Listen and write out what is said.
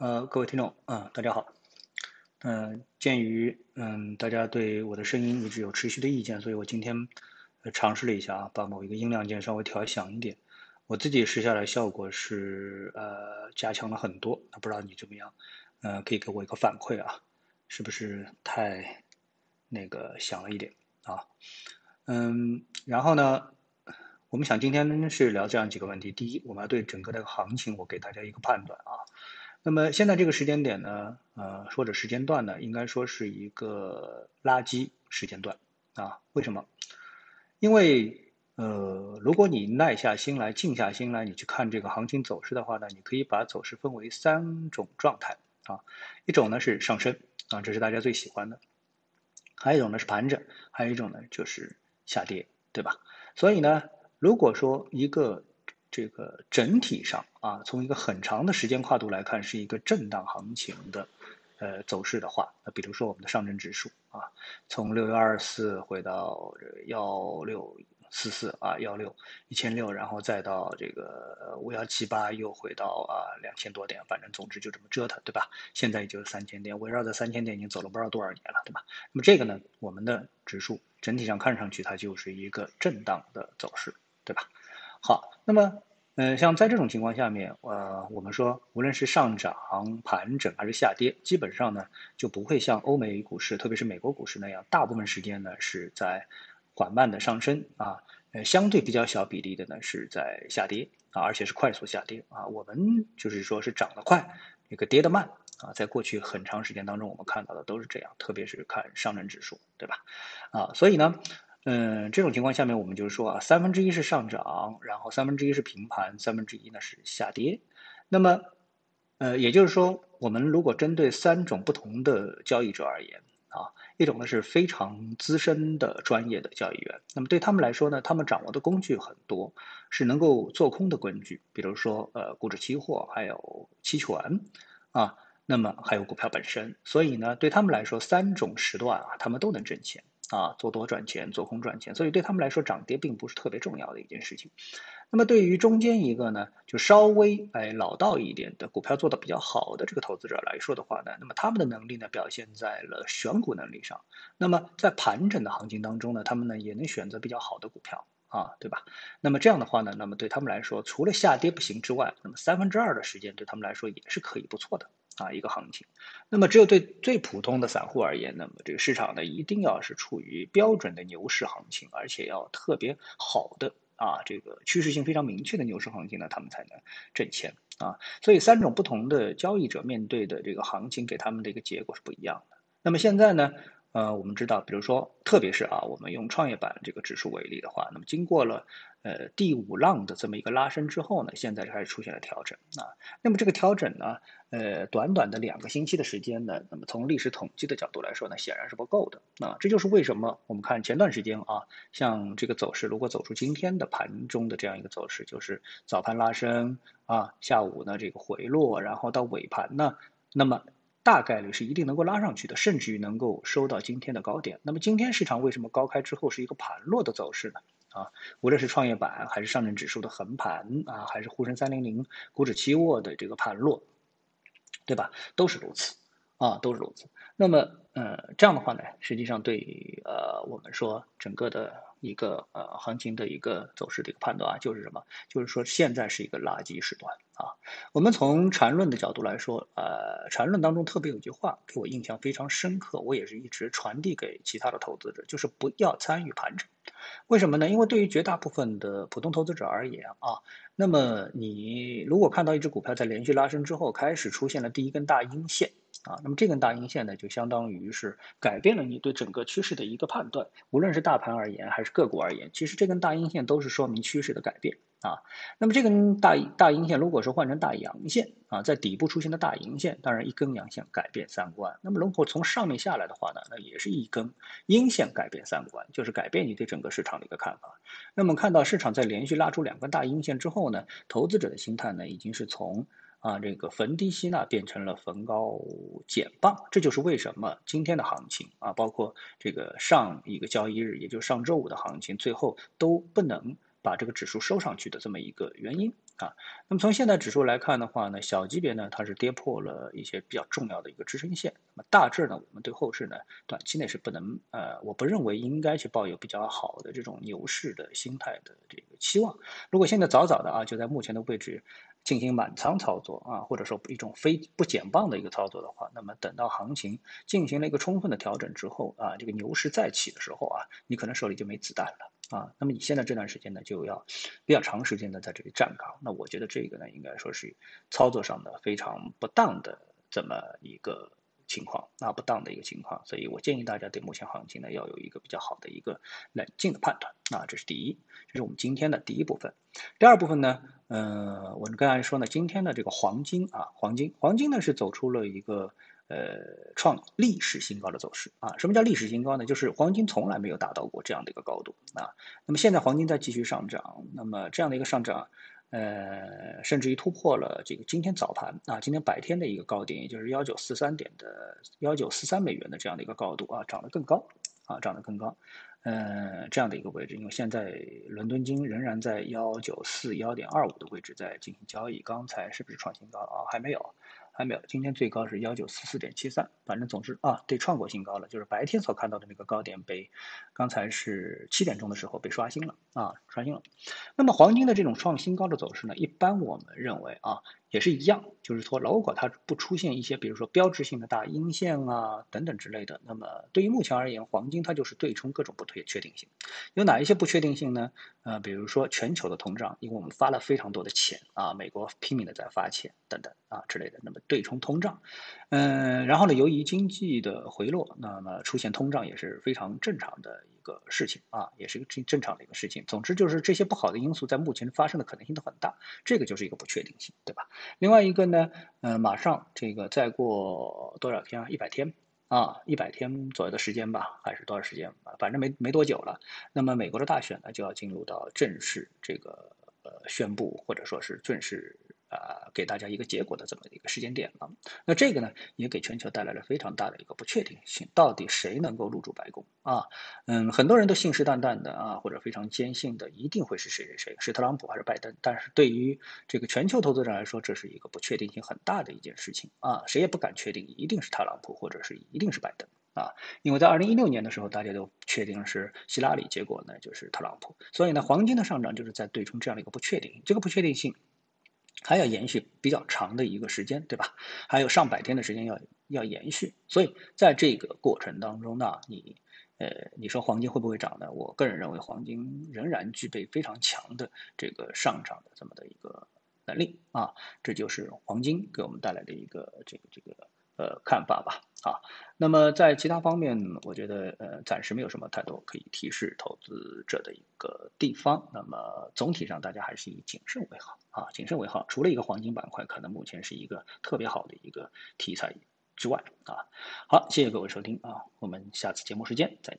呃，各位听众，啊、大家好。嗯、鉴于嗯大家对我的声音一直有持续的意见，所以我今天尝试了一下啊，把某一个音量键稍微调响一点。我自己试下来效果是呃加强了很多，那不知道你怎么样？呃，可以给我一个反馈啊，是不是太那个响了一点啊？嗯，然后呢，我们想今天是聊这样几个问题。第一，我们要对整个的行情，我给大家一个判断啊。那么现在这个时间点呢，呃，或者时间段呢，应该说是一个垃圾时间段啊。为什么？因为呃，如果你耐下心来、静下心来，你去看这个行情走势的话呢，你可以把走势分为三种状态啊。一种呢是上升啊，这是大家最喜欢的；还有一种呢是盘整，还有一种呢就是下跌，对吧？所以呢，如果说一个这个整体上啊，从一个很长的时间跨度来看，是一个震荡行情的呃走势的话，那比如说我们的上证指数啊，从六幺二四回到幺六四四啊，幺六一千六，然后再到这个五幺七八，又回到啊两千多点，反正总之就这么折腾，对吧？现在也就是三千点，围绕在三千点已经走了不知道多少年了，对吧？那么这个呢，我们的指数整体上看上去它就是一个震荡的走势，对吧？好，那么，呃，像在这种情况下面，呃，我们说无论是上涨、盘整还是下跌，基本上呢就不会像欧美股市，特别是美国股市那样，大部分时间呢是在缓慢的上升啊，呃，相对比较小比例的呢是在下跌啊，而且是快速下跌啊。我们就是说是涨得快，那个跌得慢啊，在过去很长时间当中，我们看到的都是这样，特别是看上证指数，对吧？啊，所以呢。嗯，这种情况下面，我们就是说啊，三分之一是上涨，然后三分之一是平盘，三分之一呢是下跌。那么，呃，也就是说，我们如果针对三种不同的交易者而言啊，一种呢是非常资深的专业的交易员，那么对他们来说呢，他们掌握的工具很多，是能够做空的工具，比如说呃，股指期货，还有期权啊，那么还有股票本身。所以呢，对他们来说，三种时段啊，他们都能挣钱。啊，做多赚钱，做空赚钱，所以对他们来说，涨跌并不是特别重要的一件事情。那么对于中间一个呢，就稍微哎老道一点的股票做的比较好的这个投资者来说的话呢，那么他们的能力呢表现在了选股能力上。那么在盘整的行情当中呢，他们呢也能选择比较好的股票啊，对吧？那么这样的话呢，那么对他们来说，除了下跌不行之外，那么三分之二的时间对他们来说也是可以不错的。啊，一个行情，那么只有对最普通的散户而言，那么这个市场呢，一定要是处于标准的牛市行情，而且要特别好的啊，这个趋势性非常明确的牛市行情呢，他们才能挣钱啊。所以三种不同的交易者面对的这个行情，给他们的一个结果是不一样的。那么现在呢？呃，我们知道，比如说，特别是啊，我们用创业板这个指数为例的话，那么经过了呃第五浪的这么一个拉升之后呢，现在开始出现了调整啊。那么这个调整呢，呃，短短的两个星期的时间呢，那么从历史统计的角度来说呢，显然是不够的啊。这就是为什么我们看前段时间啊，像这个走势，如果走出今天的盘中的这样一个走势，就是早盘拉升啊，下午呢这个回落，然后到尾盘呢，那么。大概率是一定能够拉上去的，甚至于能够收到今天的高点。那么今天市场为什么高开之后是一个盘落的走势呢？啊，无论是创业板还是上证指数的横盘啊，还是沪深三零零股指期货的这个盘落，对吧？都是如此啊，都是如此。那么，呃，这样的话呢，实际上对呃我们说整个的。一个呃行情的一个走势的一个判断啊，就是什么？就是说现在是一个垃圾时段啊。我们从缠论的角度来说，呃，缠论当中特别有句话给我印象非常深刻，我也是一直传递给其他的投资者，就是不要参与盘整。为什么呢？因为对于绝大部分的普通投资者而言啊，那么你如果看到一只股票在连续拉升之后开始出现了第一根大阴线。啊，那么这根大阴线呢，就相当于是改变了你对整个趋势的一个判断。无论是大盘而言，还是个股而言，其实这根大阴线都是说明趋势的改变啊。那么这根大大阴线，如果是换成大阳线啊，在底部出现的大阴线，当然一根阳线改变三观。那么如果从上面下来的话呢，那也是一根阴线改变三观，就是改变你对整个市场的一个看法。那么看到市场在连续拉出两根大阴线之后呢，投资者的心态呢，已经是从。啊，这个逢低吸纳变成了逢高减磅，这就是为什么今天的行情啊，包括这个上一个交易日，也就是上周五的行情，最后都不能把这个指数收上去的这么一个原因啊。那么从现在指数来看的话呢，小级别呢它是跌破了一些比较重要的一个支撑线。那么大致呢，我们对后市呢短期内是不能呃，我不认为应该去抱有比较好的这种牛市的心态的这个期望。如果现在早早的啊就在目前的位置。进行满仓操作啊，或者说一种非不减磅的一个操作的话，那么等到行情进行了一个充分的调整之后啊，这个牛市再起的时候啊，你可能手里就没子弹了啊。那么你现在这段时间呢，就要比较长时间的在这里站岗。那我觉得这个呢，应该说是操作上的非常不当的这么一个。情况啊不当的一个情况，所以我建议大家对目前行情呢要有一个比较好的一个冷静的判断啊，这是第一，这是我们今天的第一部分。第二部分呢，呃，我们刚才说呢，今天的这个黄金啊，黄金，黄金呢是走出了一个呃创历史新高的走势啊。什么叫历史新高呢？就是黄金从来没有达到过这样的一个高度啊。那么现在黄金在继续上涨，那么这样的一个上涨。呃，甚至于突破了这个今天早盘啊，今天白天的一个高点，也就是幺九四三点的幺九四三美元的这样的一个高度啊，涨得更高啊，涨得更高。呃，这样的一个位置，因为现在伦敦金仍然在幺九四幺点二五的位置在进行交易，刚才是不是创新高了啊？还没有。还没有，今天最高是幺九四四点七三，反正总之啊，对，创过新高了，就是白天所看到的那个高点被，刚才是七点钟的时候被刷新了啊，刷新了。那么黄金的这种创新高的走势呢，一般我们认为啊。也是一样，就是说，如果它不出现一些，比如说标志性的大阴线啊等等之类的，那么对于目前而言，黄金它就是对冲各种不确确定性。有哪一些不确定性呢？呃，比如说全球的通胀，因为我们发了非常多的钱啊，美国拼命的在发钱等等啊之类的，那么对冲通胀。嗯，然后呢，由于经济的回落，那么出现通胀也是非常正常的个事情啊，也是一个正正常的一个事情。总之就是这些不好的因素在目前发生的可能性都很大，这个就是一个不确定性，对吧？另外一个呢，呃，马上这个再过多少天啊？一百天啊，一百天左右的时间吧，还是多少时间？反正没没多久了。那么美国的大选呢，就要进入到正式这个呃宣布，或者说是正式。啊，给大家一个结果的这么一个时间点了。那这个呢，也给全球带来了非常大的一个不确定性。到底谁能够入驻白宫啊？嗯，很多人都信誓旦旦的啊，或者非常坚信的，一定会是谁谁谁，是特朗普还是拜登？但是对于这个全球投资者来说，这是一个不确定性很大的一件事情啊，谁也不敢确定一定是特朗普或者是一定是拜登啊。因为在二零一六年的时候，大家都确定是希拉里，结果呢就是特朗普。所以呢，黄金的上涨就是在对冲这样的一个不确定性。这个不确定性。还要延续比较长的一个时间，对吧？还有上百天的时间要要延续，所以在这个过程当中呢，你呃，你说黄金会不会涨呢？我个人认为黄金仍然具备非常强的这个上涨的这么的一个能力啊，这就是黄金给我们带来的一个这个这个。呃，看法吧，啊，那么在其他方面，我觉得呃，暂时没有什么太多可以提示投资者的一个地方。那么总体上，大家还是以谨慎为好啊，谨慎为好。除了一个黄金板块，可能目前是一个特别好的一个题材之外，啊，好，谢谢各位收听啊，我们下次节目时间再见。